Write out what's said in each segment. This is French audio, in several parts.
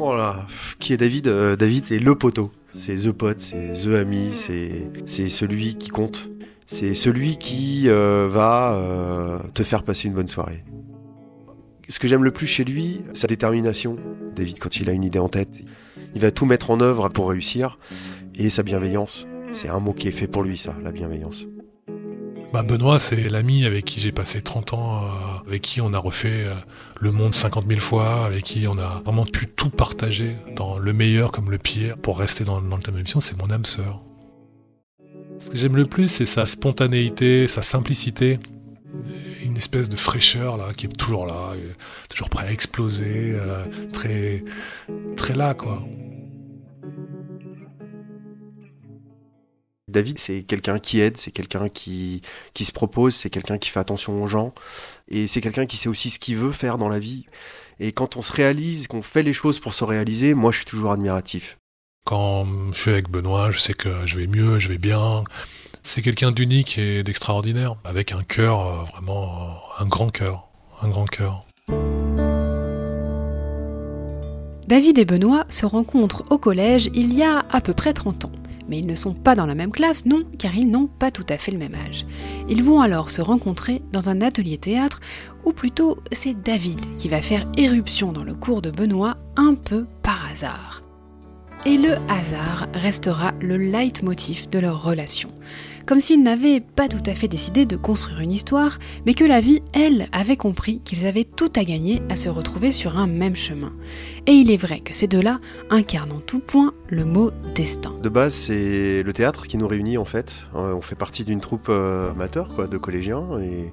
Oh là, qui est David euh, David est le poteau. C'est the pote, c'est the ami, c'est c'est celui qui compte. C'est celui qui euh, va euh, te faire passer une bonne soirée. Ce que j'aime le plus chez lui, sa détermination. David, quand il a une idée en tête, il va tout mettre en œuvre pour réussir. Et sa bienveillance. C'est un mot qui est fait pour lui, ça, la bienveillance. Bah Benoît, c'est l'ami avec qui j'ai passé 30 ans, euh, avec qui on a refait euh, le monde 50 000 fois, avec qui on a vraiment pu tout partager, dans le meilleur comme le pire. Pour rester dans, le thème de l'émission, c'est mon âme sœur. Ce que j'aime le plus, c'est sa spontanéité, sa simplicité, une espèce de fraîcheur là qui est toujours là, euh, toujours prêt à exploser, très très là quoi. David, c'est quelqu'un qui aide, c'est quelqu'un qui, qui se propose, c'est quelqu'un qui fait attention aux gens, et c'est quelqu'un qui sait aussi ce qu'il veut faire dans la vie. Et quand on se réalise, qu'on fait les choses pour se réaliser, moi je suis toujours admiratif. Quand je suis avec Benoît, je sais que je vais mieux, je vais bien. C'est quelqu'un d'unique et d'extraordinaire, avec un cœur, euh, vraiment euh, un grand cœur, un grand cœur. David et Benoît se rencontrent au collège il y a à peu près 30 ans. Mais ils ne sont pas dans la même classe, non, car ils n'ont pas tout à fait le même âge. Ils vont alors se rencontrer dans un atelier théâtre, ou plutôt c'est David qui va faire éruption dans le cours de Benoît un peu par hasard. Et le hasard restera le leitmotiv de leur relation. Comme s'ils n'avaient pas tout à fait décidé de construire une histoire, mais que la vie, elle, avait compris qu'ils avaient tout à gagner à se retrouver sur un même chemin. Et il est vrai que ces deux-là incarnent en tout point le mot destin. De base, c'est le théâtre qui nous réunit en fait. Euh, On fait partie d'une troupe euh, amateur, quoi, de collégiens, et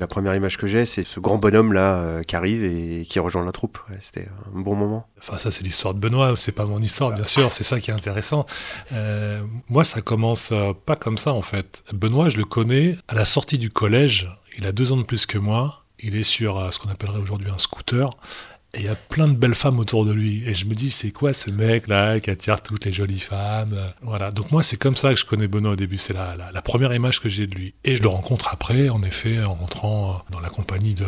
la première image que j'ai, c'est ce grand bonhomme là euh, qui arrive et qui rejoint la troupe. C'était un bon moment. Enfin, ça, c'est l'histoire de Benoît, c'est pas mon histoire, bien sûr, c'est ça qui est intéressant. Euh, moi, ça commence euh, pas comme ça, en fait. Benoît, je le connais à la sortie du collège, il a deux ans de plus que moi, il est sur ce qu'on appellerait aujourd'hui un scooter, et il y a plein de belles femmes autour de lui. Et je me dis, c'est quoi ce mec-là qui attire toutes les jolies femmes? Voilà, donc moi, c'est comme ça que je connais Benoît au début, c'est la, première image que j'ai de lui. Et je le rencontre après, en effet, en rentrant euh, dans la compagnie de,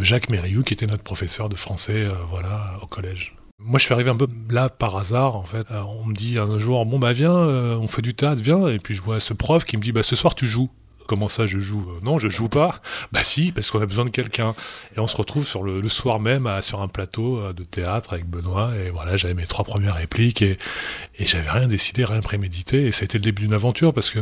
Jacques Mériou, qui était notre professeur de français, euh, voilà, au collège. Moi, je suis arrivé un peu là par hasard, en fait. Euh, on me dit un jour, bon, bah, viens, on fait du théâtre, viens. Et puis, je vois ce prof qui me dit, bah, ce soir, tu joues. Comment ça, je joue Euh, Non, je joue pas. Bah, si, parce qu'on a besoin de quelqu'un. Et on se retrouve le, soir même sur un plateau euh, de théâtre avec Benoît. Et voilà, j'avais mes trois premières répliques et, j'avais rien décidé, rien prémédité. Et ça a été le début d'une aventure parce que,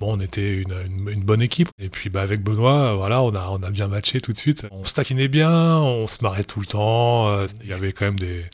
bon, on était une, bonne équipe. Et puis, bah, avec Benoît, euh, voilà, on a, on a bien matché tout de suite. On se taquinait bien, on se marrait tout le temps. Il y avait quand même des,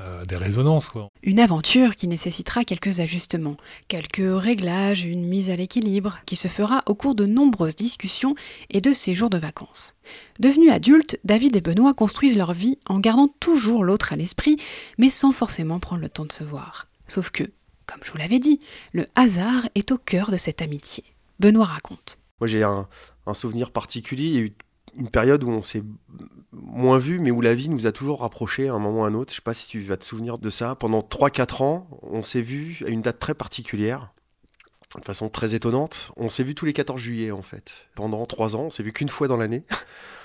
euh, des résonances, quoi. Une aventure qui nécessitera quelques ajustements, quelques réglages, une mise à l'équilibre, qui se fera au cours de nombreuses discussions et de séjours de vacances. Devenus adultes, David et Benoît construisent leur vie en gardant toujours l'autre à l'esprit, mais sans forcément prendre le temps de se voir. Sauf que, comme je vous l'avais dit, le hasard est au cœur de cette amitié. Benoît raconte. Moi, j'ai un, un souvenir particulier. Il y a eu une période où on s'est moins vu, mais où la vie nous a toujours rapprochés à un moment ou à un autre. Je sais pas si tu vas te souvenir de ça. Pendant 3-4 ans, on s'est vu à une date très particulière, de façon très étonnante. On s'est vu tous les 14 juillet, en fait. Pendant 3 ans, on s'est vu qu'une fois dans l'année.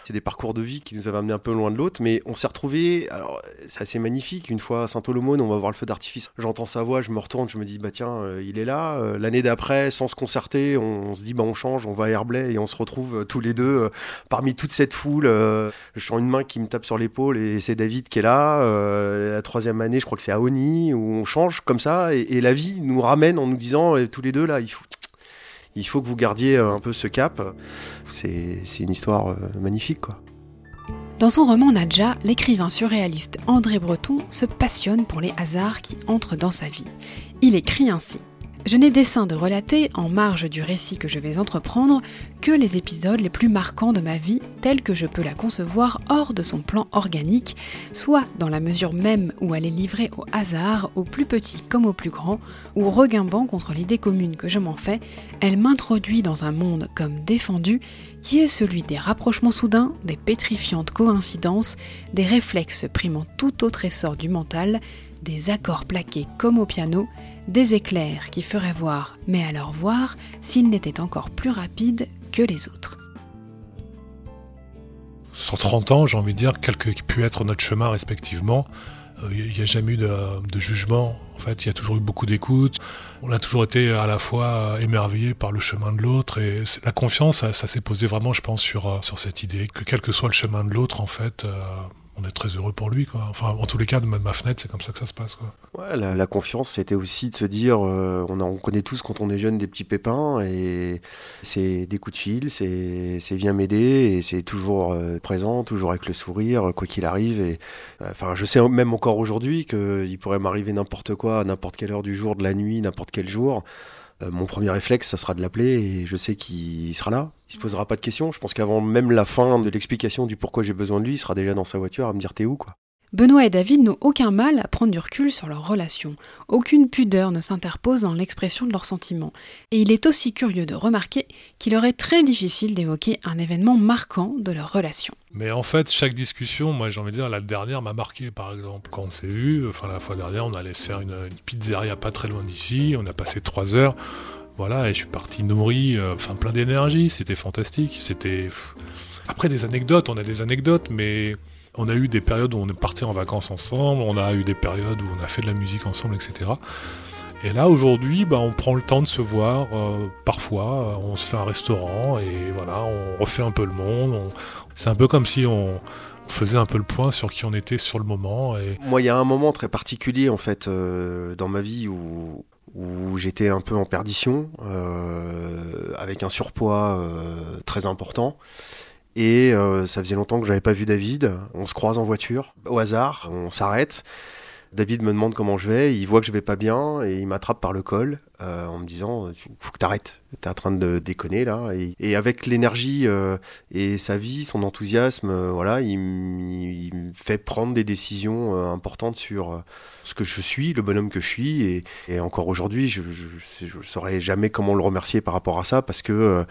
C'est des parcours de vie qui nous avaient amenés un peu loin de l'autre, mais on s'est retrouvés. Alors, c'est assez magnifique. Une fois à Saint-Olomone, on va voir le feu d'artifice. J'entends sa voix, je me retourne, je me dis, bah tiens, euh, il est là. Euh, L'année d'après, sans se concerter, on, se dit, bah on change, on va à Herblay et on se retrouve euh, tous les deux parmi toute cette foule. je sens une main qui me tape sur l'épaule et c'est David qui est là. La troisième année, je crois que c'est à Oni, où on change comme ça et, la vie nous ramène en nous disant, tous les deux là, il faut. Il faut que vous gardiez euh, un peu ce cap. C'est une histoire euh, magnifique, quoi. Dans son roman Nadja, l'écrivain surréaliste André Breton se passionne pour les hasards qui entrent dans sa vie. Il écrit ainsi. Je n'ai dessein de relater, en marge du récit que je vais entreprendre, que les épisodes les plus marquants de ma vie tels que je peux la concevoir hors de son plan organique, soit dans la mesure même où elle est livrée au hasard, au plus petit comme au plus grand, ou regimbant contre l'idée commune que je m'en fais, elle m'introduit dans un monde comme défendu qui est celui des rapprochements soudains, des pétrifiantes coïncidences, des réflexes primant tout autre essor du mental, des accords plaqués comme au piano, des éclairs qui feraient voir, mais alors voir s'ils n'étaient encore plus rapides que les autres. sur 30 ans, j'ai envie de dire, quel que pu être notre chemin respectivement, il euh, n'y a jamais eu de, jugement. En fait, il y a toujours eu beaucoup d'écoute. On a toujours été à la fois émerveillé par le chemin de l'autre. Et la confiance, ça, s'est posé vraiment, je pense, sur, euh, sur cette idée que quel que soit le chemin de l'autre, en fait, euh, on est très heureux pour lui. Quoi. Enfin, en tous les cas, de ma fenêtre, c'est comme ça que ça se passe. Quoi. Ouais, la, confiance, c'était aussi de se dire, euh, on, on connaît tous quand on est jeune des petits pépins, et c'est des coups de fil, c'est viens m'aider, et c'est toujours euh, présent, toujours avec le sourire, quoi qu'il arrive. Et, enfin, je sais même encore aujourd'hui qu'il pourrait m'arriver n'importe quoi, à n'importe quelle heure du jour, de la nuit, n'importe quel jour. Euh, mon premier réflexe, ça sera de l'appeler et je sais qu'il sera là. Il se posera pas de questions. Je pense qu'avant même la fin de l'explication du pourquoi j'ai besoin de lui, il sera déjà dans sa voiture à me dire t'es où quoi. Benoît et David n'ont aucun mal à prendre du recul sur leur relation. Aucune pudeur ne s'interpose dans l'expression de leurs sentiments. Et il est aussi curieux de remarquer qu'il aurait très difficile d'évoquer un événement marquant de leur relation. Mais en fait, chaque discussion, moi j'ai envie de dire, la dernière m'a marqué par exemple. Quand on s'est vu, enfin la fois dernière, on allait se faire une, une pizzeria pas très loin d'ici, on a passé trois heures. Voilà, et je suis parti nourri, euh, enfin plein d'énergie, c'était fantastique. C'était. Après des anecdotes, on a des anecdotes, mais on a eu des périodes où on parti en vacances ensemble, on a eu des périodes où on a fait de la musique ensemble, etc. Et là, aujourd'hui, bah, on prend le temps de se voir. Euh, parfois, on se fait un restaurant et voilà, on refait un peu le monde. C'est un peu comme si on, faisait un peu le point sur qui on était sur le moment. Moi, il y a un moment très particulier en fait euh, dans ma vie où, j'étais un peu en perdition, euh, avec un surpoids très important. Et euh, ça faisait longtemps que j'avais pas vu David. On se croise en voiture, au hasard, on s'arrête. David me demande comment je vais, il voit que je vais pas bien et il m'attrape par le col euh, en me disant faut que t'arrêtes, t'es en train de déconner là. Et, avec l'énergie euh, et sa vie, son enthousiasme, voilà, il, me fait prendre des décisions importantes sur ce que je suis, le bonhomme que je suis. Et, et encore aujourd'hui, je, je, saurais jamais comment le remercier par rapport à ça parce que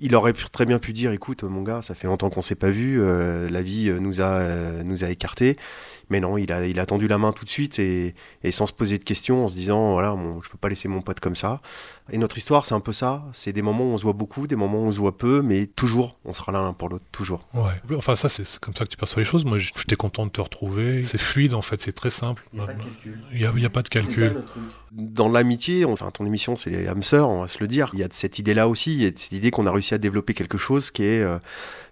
il aurait très bien pu dire écoute mon gars ça fait longtemps qu'on s'est pas vu euh, la vie euh, nous a euh, nous a écartés mais non il a il a tendu la main tout de suite et, et sans se poser de questions en se disant voilà mon, je peux pas laisser mon pote comme ça et notre histoire, c'est un peu ça. C'est des moments où on se voit beaucoup, des moments où on se voit peu, mais toujours, on sera l'un pour l'autre, toujours. Ouais. Enfin, ça, c'est comme ça que tu perçois les choses. Moi, j'étais content de te retrouver. C'est fluide, en fait, c'est très simple. Il n'y a pas de calcul. Il a, pas de calcul. Dans l'amitié, enfin, ton émission, c'est les âmes sœurs, on va se le dire. Il y a cette idée-là aussi, il y a cette idée qu'on a réussi à développer quelque chose qui est euh,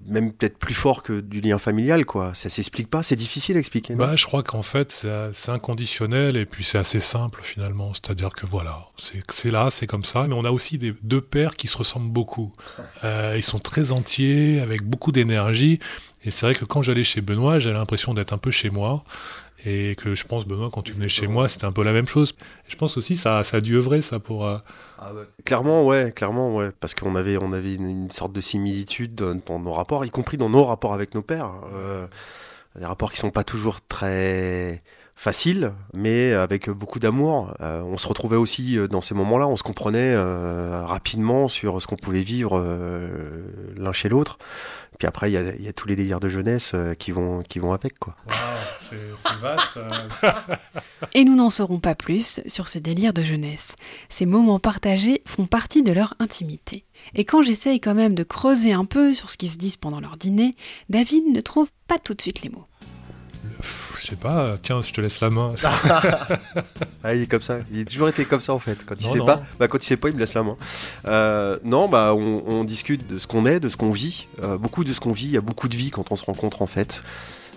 même peut-être plus fort que du lien familial, quoi. Ça s'explique pas, c'est difficile à expliquer. bah, je crois qu'en fait, c'est inconditionnel et puis c'est assez simple, finalement. C'est-à-dire que voilà, c'est là, c'est comme ça, mais on a aussi deux pères qui se ressemblent beaucoup. Euh, ils sont très entiers, avec beaucoup d'énergie, et c'est vrai que quand j'allais chez Benoît, j'avais l'impression d'être un peu chez moi, et que je pense, Benoît, quand tu venais chez moi, c'était un peu la même chose. je pense aussi, ça, ça a dû œuvrer, ça, pour... Euh, ah clairement, ouais, clairement, ouais, parce qu'on avait, on avait une, sorte de similitude dans, nos rapports, y compris dans nos rapports avec nos pères. Euh, des rapports qui sont pas toujours très facile, mais avec beaucoup d'amour. Euh, on se retrouvait aussi euh, dans ces moments-là, on se comprenait euh, rapidement sur ce qu'on pouvait vivre l'un chez l'autre. Puis après, il y, a, tous les délires de jeunesse qui, vont, qui vont avec. quoi. c'est vaste. Et nous n'en saurons pas plus sur ces délires de jeunesse. Ces moments partagés font partie de leur intimité. Et quand j'essaye quand même de creuser un peu sur ce qui se disent pendant leur dîner, David ne trouve pas tout de suite les mots je sais pas, tiens, je te laisse la main. ah, il est comme ça. Il a toujours été comme ça en fait. Quand il sait pas, bah, quand il sait pas, il me laisse la main. Euh, non, bah, on, discute de ce qu'on est, de ce qu'on vit. Euh, beaucoup de ce qu'on vit. Il y a beaucoup de vie quand on se rencontre en fait.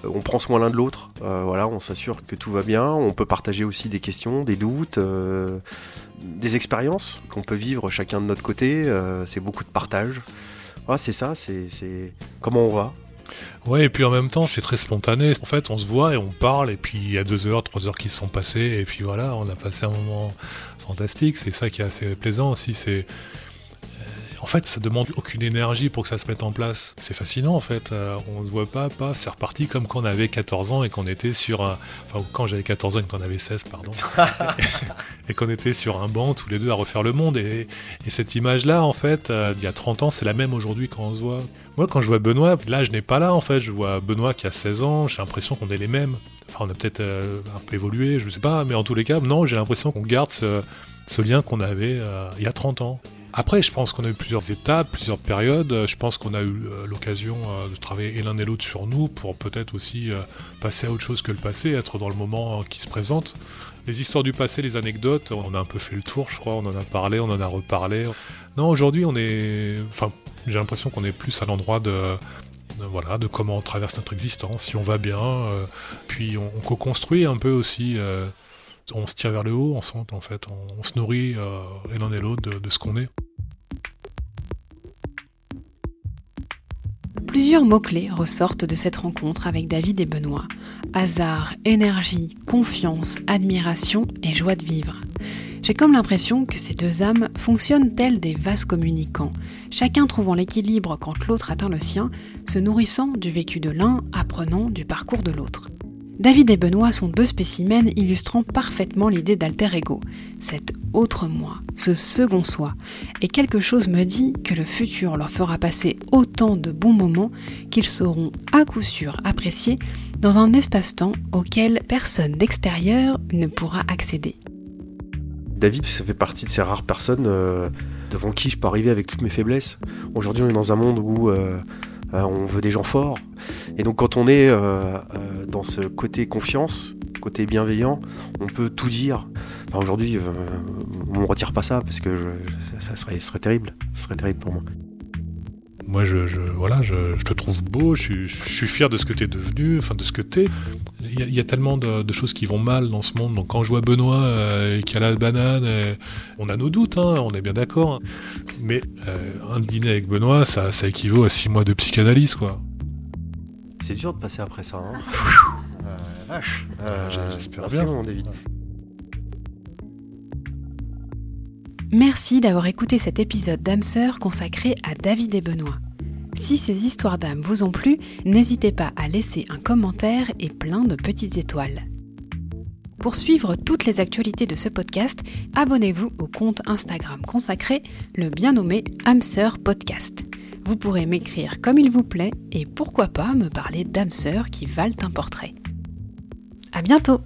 Euh, on prend soin l'un de l'autre. voilà, on s'assure que tout va bien. On peut partager aussi des questions, des doutes, des expériences qu'on peut vivre chacun de notre côté. c'est beaucoup de partage. Ah, c'est ça. C'est comment on va. Ouais, et puis en même temps, c'est très spontané. En fait, on se voit et on parle, et puis il y a deux heures, trois heures qui se sont passées, et puis voilà, on a passé un moment fantastique. C'est ça qui est assez plaisant aussi. C'est fait, ça demande aucune énergie pour que ça se mette en place. C'est fascinant en fait. Euh, on ne se voit pas, pas. C'est reparti comme quand on avait 14 ans et qu'on était sur un. Enfin, quand j'avais 14 ans et que t'en avais 16, pardon. et, qu'on était sur un banc tous les deux à refaire le monde. Et, cette image-là, en fait, euh, il y a 30 ans, c'est la même aujourd'hui quand on se voit. Moi, quand je vois Benoît, là, je n'ai pas là en fait. Je vois Benoît qui a 16 ans, j'ai l'impression qu'on est les mêmes. Enfin, on a peut-être euh, un peu évolué, je sais pas, mais en tous les cas, non, j'ai l'impression qu'on garde ce, lien qu'on avait il y a 30 ans. Après, je pense qu'on a eu plusieurs étapes, plusieurs périodes. Je pense qu'on a eu euh, l'occasion euh, de travailler l'un et l'autre sur nous pour peut-être aussi passer à autre chose que le passé, être dans le moment qui se présente. Les histoires du passé, les anecdotes, on a un peu fait le tour, je crois. On en a parlé, on en a reparlé. Non, aujourd'hui, on est. Enfin, j'ai l'impression qu'on est plus à l'endroit de, voilà, de comment on traverse notre existence, si on va bien. puis on, co-construit un peu aussi on se tire vers le haut ensemble, en fait. On, se nourrit euh, l'un et l'autre de, ce qu'on est. Plusieurs mots-clés ressortent de cette rencontre avec David et Benoît. Hasard, énergie, confiance, admiration et joie de vivre. J'ai comme l'impression que ces deux âmes fonctionnent telles des vases communicants, chacun trouvant l'équilibre quand l'autre atteint le sien, se nourrissant du vécu de l'un, apprenant du parcours de l'autre. David et Benoît sont deux spécimens illustrant parfaitement l'idée d'alter ego, cet autre moi, ce second soi. Et quelque chose me dit que le futur leur fera passer autant de bons moments qu'ils sauront à coup sûr apprécier dans un espace-temps auquel personne d'extérieur ne pourra accéder. David, ça fait partie de ces rares personnes euh, devant qui je peux arriver avec toutes mes faiblesses. Aujourd'hui, on est dans un monde où euh, on veut des gens forts. Et donc quand on est euh, euh, dans ce côté confiance, côté bienveillant, on peut tout dire. Aujourd'hui, on ne retire pas ça parce que ça, serait, serait terrible. Ce serait terrible pour moi moi, je, voilà, je, te trouve beau, je, suis fier de ce que tu es devenu, enfin de ce que tu es. Il y, a tellement de, choses qui vont mal dans ce monde. Donc quand je vois Benoît euh, qui a la banane, euh, on a nos doutes, hein, on est bien d'accord. Mais euh, un dîner avec Benoît, ça, ça équivaut à six mois de psychanalyse, quoi. C'est dur de passer après ça. Hein. vache. J'espère bien. Mon David. Merci d'avoir écouté cet épisode d'âme sœur consacré à David et Benoît. Si ces histoires d'âme vous ont plu, n'hésitez pas à laisser un commentaire et plein de petites étoiles. Pour suivre toutes les actualités de ce podcast, abonnez-vous au compte Instagram consacré, le bien nommé âme podcast. Vous pourrez m'écrire comme il vous plaît et pourquoi pas me parler d'âmes qui valent un portrait. À bientôt!